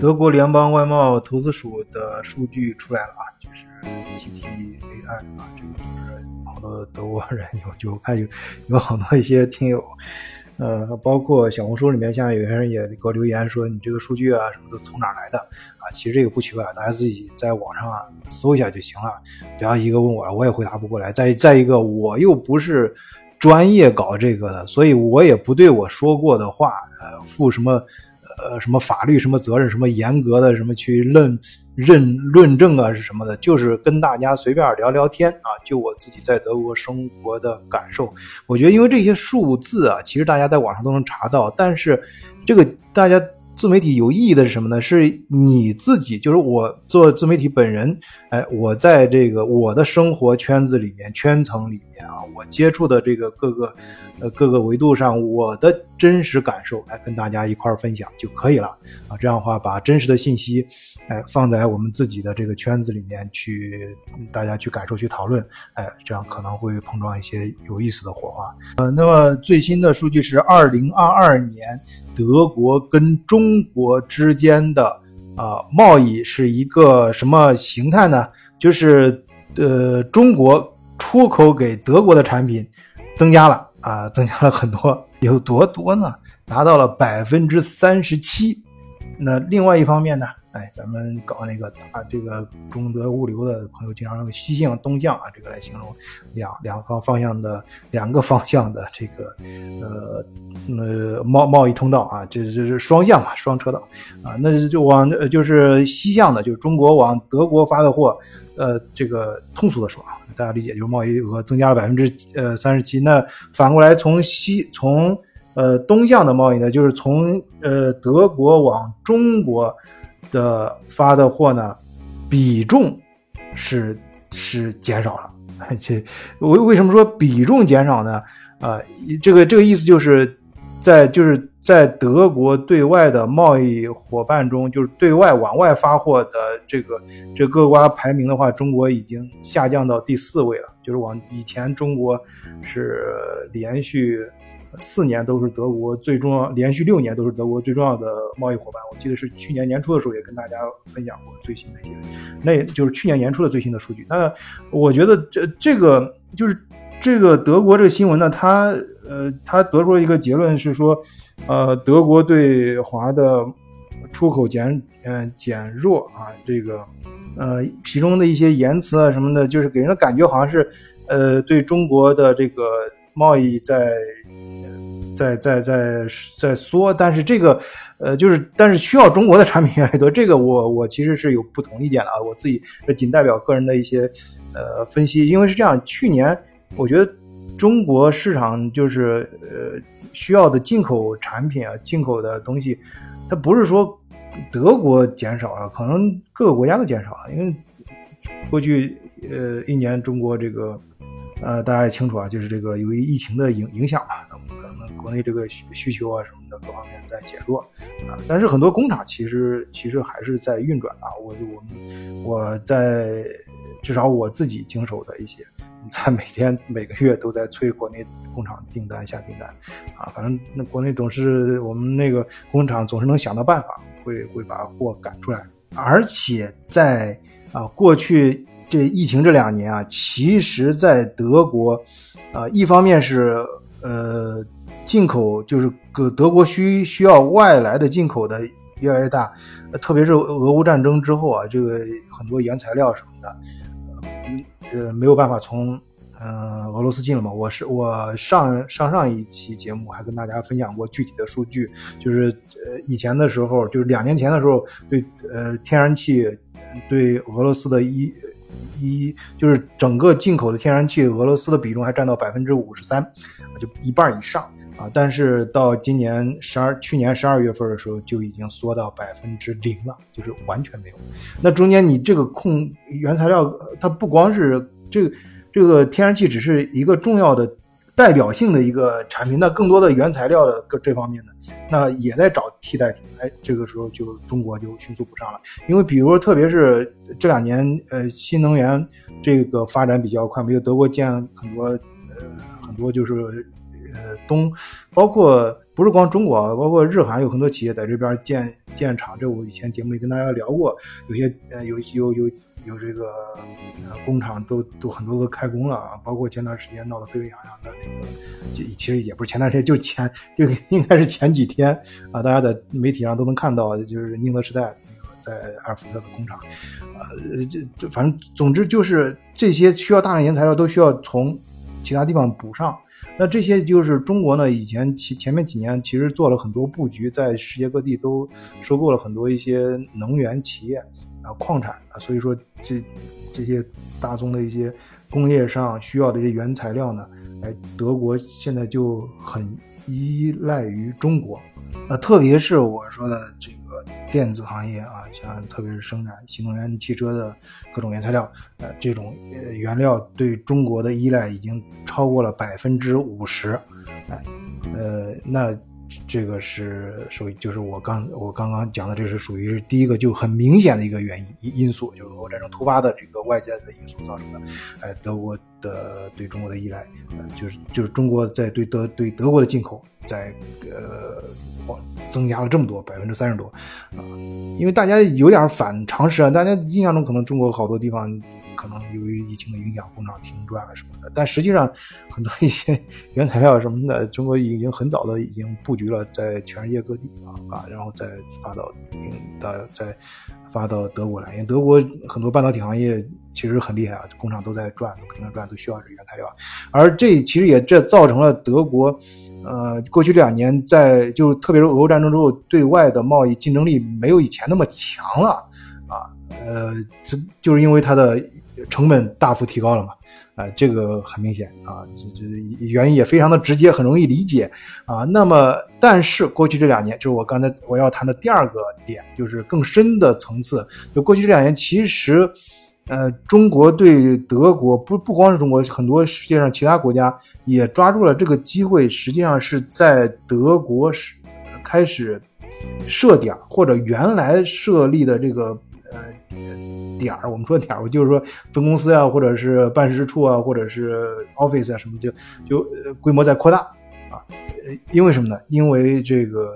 德国联邦外贸投资署的数据出来了啊，就是 GTAI 啊，这个就是好多德国人有就看有有好多一些听友，呃，包括小红书里面，像有些人也给我留言说你这个数据啊什么的从哪来的啊？其实这个不奇怪，大家自己在网上搜一下就行了，不要一个问我，我也回答不过来。再再一个，我又不是专业搞这个的，所以我也不对我说过的话呃负什么。呃，什么法律什么责任，什么严格的什么去论认论证啊，是什么的？就是跟大家随便聊聊天啊，就我自己在德国生活的感受。我觉得，因为这些数字啊，其实大家在网上都能查到，但是这个大家。自媒体有意义的是什么呢？是你自己，就是我做自媒体本人，哎，我在这个我的生活圈子里面、圈层里面啊，我接触的这个各个呃各个维度上，我的真实感受，来跟大家一块儿分享就可以了啊。这样的话，把真实的信息，哎，放在我们自己的这个圈子里面去，大家去感受、去讨论，哎，这样可能会碰撞一些有意思的火花。呃，那么最新的数据是二零二二年。德国跟中中国之间的啊贸易是一个什么形态呢？就是呃，中国出口给德国的产品增加了啊，增加了很多，有多多呢？达到了百分之三十七。那另外一方面呢？哎，咱们搞那个啊，这个中德物流的朋友经常用西向东向啊，这个来形容两两方方向的两个方向的这个呃呃贸贸易通道啊，这这是双向嘛，双车道啊，那就往就是西向的，就是中国往德国发的货，呃，这个通俗的说啊，大家理解就是贸易额增加了百分之呃三十七。那反过来从西从呃东向的贸易呢，就是从呃德国往中国。的发的货呢，比重是是减少了。这为为什么说比重减少呢？啊，这个这个意思就是在就是在德国对外的贸易伙伴中，就是对外往外发货的这个这各国排名的话，中国已经下降到第四位了。就是往以前中国是连续。四年都是德国最重要，连续六年都是德国最重要的贸易伙伴。我记得是去年年初的时候也跟大家分享过最新的一些，那就是去年年初的最新的数据。那我觉得这这个就是这个德国这个新闻呢，它呃，他得出了一个结论是说，呃，德国对华的出口减嗯减弱啊，这个呃其中的一些言辞啊什么的，就是给人的感觉好像是呃对中国的这个贸易在。在在在在缩，但是这个，呃，就是，但是需要中国的产品越来越多，这个我我其实是有不同意见的啊，我自己这仅代表个人的一些呃分析，因为是这样，去年我觉得中国市场就是呃需要的进口产品啊，进口的东西，它不是说德国减少了，可能各个国家都减少了，因为过去呃一年中国这个呃大家也清楚啊，就是这个由于疫情的影影响嘛。国内这个需需求啊什么的各方面在减弱啊，但是很多工厂其实其实还是在运转啊。我我们我在至少我自己经手的一些，在每天每个月都在催国内工厂订单下订单啊。反正那国内总是我们那个工厂总是能想到办法，会会把货赶出来。而且在啊过去这疫情这两年啊，其实在德国啊，一方面是呃。进口就是个德国需需要外来的进口的越来越大，特别是俄乌战争之后啊，这个很多原材料什么的，呃，没有办法从呃俄罗斯进了嘛。我是我上上上一期节目还跟大家分享过具体的数据，就是呃以前的时候，就是两年前的时候，对呃天然气对俄罗斯的一一就是整个进口的天然气，俄罗斯的比重还占到百分之五十三，就一半以上。啊，但是到今年十二，去年十二月份的时候就已经缩到百分之零了，就是完全没有。那中间你这个控原材料，它不光是这个这个天然气只是一个重要的代表性的一个产品，那更多的原材料的各这方面的，那也在找替代品。哎，这个时候就中国就迅速补上了，因为比如特别是这两年，呃，新能源这个发展比较快，没有德国建很多呃很多就是。呃，东包括不是光中国，包括日韩有很多企业在这边建建厂。这我以前节目里跟大家聊过，有些呃有有有有这个工厂都都很多都开工了啊，包括前段时间闹得沸沸扬扬的那个，就其实也不是前段时间，就前就 应该是前几天啊，大家在媒体上都能看到，就是宁德时代那个。在阿尔福特的工厂，呃，这这反正总之就是这些需要大量原材料都需要从其他地方补上。那这些就是中国呢，以前前前面几年其实做了很多布局，在世界各地都收购了很多一些能源企业啊、矿产啊，所以说这这些大宗的一些工业上需要的一些原材料呢，哎，德国现在就很依赖于中国。啊特别是我说的这个电子行业啊，像特别是生产新能源汽车的各种原材料，呃，这种原料对中国的依赖已经超过了百分之五十，哎，呃，那这个是属于就是我刚我刚刚讲的，这是属于是第一个就很明显的一个原因因素，就是俄乌战争突发的这个外界的因素造成的，哎，德国的对中国的依赖，呃，就是就是中国在对德对德国的进口在呃。增加了这么多，百分之三十多，啊，因为大家有点反常识啊，大家印象中可能中国好多地方可能由于疫情的影响，工厂停转了什么的，但实际上很多一些原材料什么的，中国已经很早的已经布局了在全世界各地啊啊，然后再发到嗯到再发到德国来，因为德国很多半导体行业其实很厉害啊，工厂都在转，不停的转，都需要这原材料，而这其实也这造成了德国。呃，过去这两年，在就特别是俄乌战争之后，对外的贸易竞争力没有以前那么强了，啊，呃，这就是因为它的成本大幅提高了嘛，啊，这个很明显啊，这这原因也非常的直接，很容易理解啊。那么，但是过去这两年，就是我刚才我要谈的第二个点，就是更深的层次，就过去这两年其实。呃，中国对德国不不光是中国，很多世界上其他国家也抓住了这个机会，实际上是在德国是开始设点或者原来设立的这个呃点儿，我们说点儿，我就是说分公司啊，或者是办事处啊，或者是 office 啊什么，就就规模在扩大啊，呃，因为什么呢？因为这个。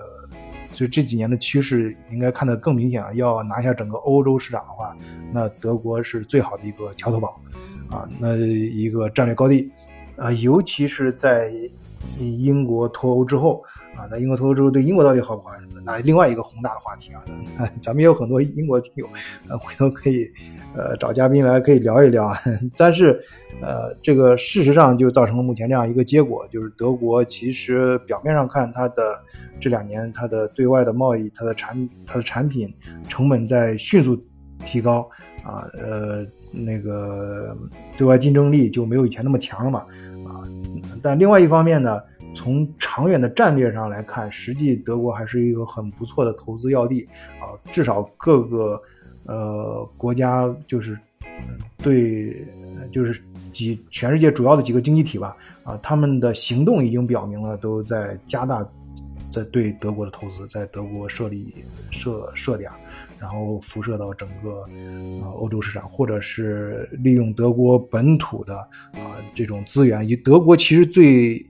就这几年的趋势应该看得更明显了。要拿下整个欧洲市场的话，那德国是最好的一个桥头堡，啊，那一个战略高地，啊，尤其是在英国脱欧之后，啊，那英国脱欧之后对英国到底好不好？那另外一个宏大的话题啊，咱们也有很多英国听友，呃，回头可以呃找嘉宾来可以聊一聊。但是，呃，这个事实上就造成了目前这样一个结果，就是德国其实表面上看它的这两年它的对外的贸易，它的产它的产品成本在迅速提高啊，呃，那个对外竞争力就没有以前那么强了嘛，啊，但另外一方面呢。从长远的战略上来看，实际德国还是一个很不错的投资要地啊。至少各个呃国家就是对，就是几全世界主要的几个经济体吧啊，他们的行动已经表明了都在加大在对德国的投资，在德国设立设设点，然后辐射到整个呃欧洲市场，或者是利用德国本土的啊这种资源。以德国其实最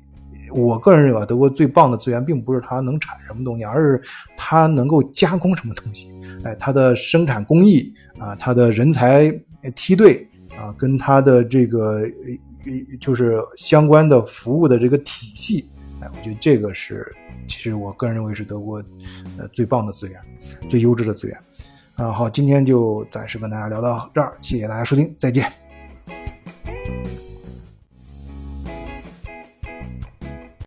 我个人认为，德国最棒的资源并不是它能产什么东西，而是它能够加工什么东西。哎，它的生产工艺啊，它的人才梯队啊，跟它的这个就是相关的服务的这个体系，哎，我觉得这个是，其实我个人认为是德国呃最棒的资源，最优质的资源。啊，好，今天就暂时跟大家聊到这儿，谢谢大家收听，再见。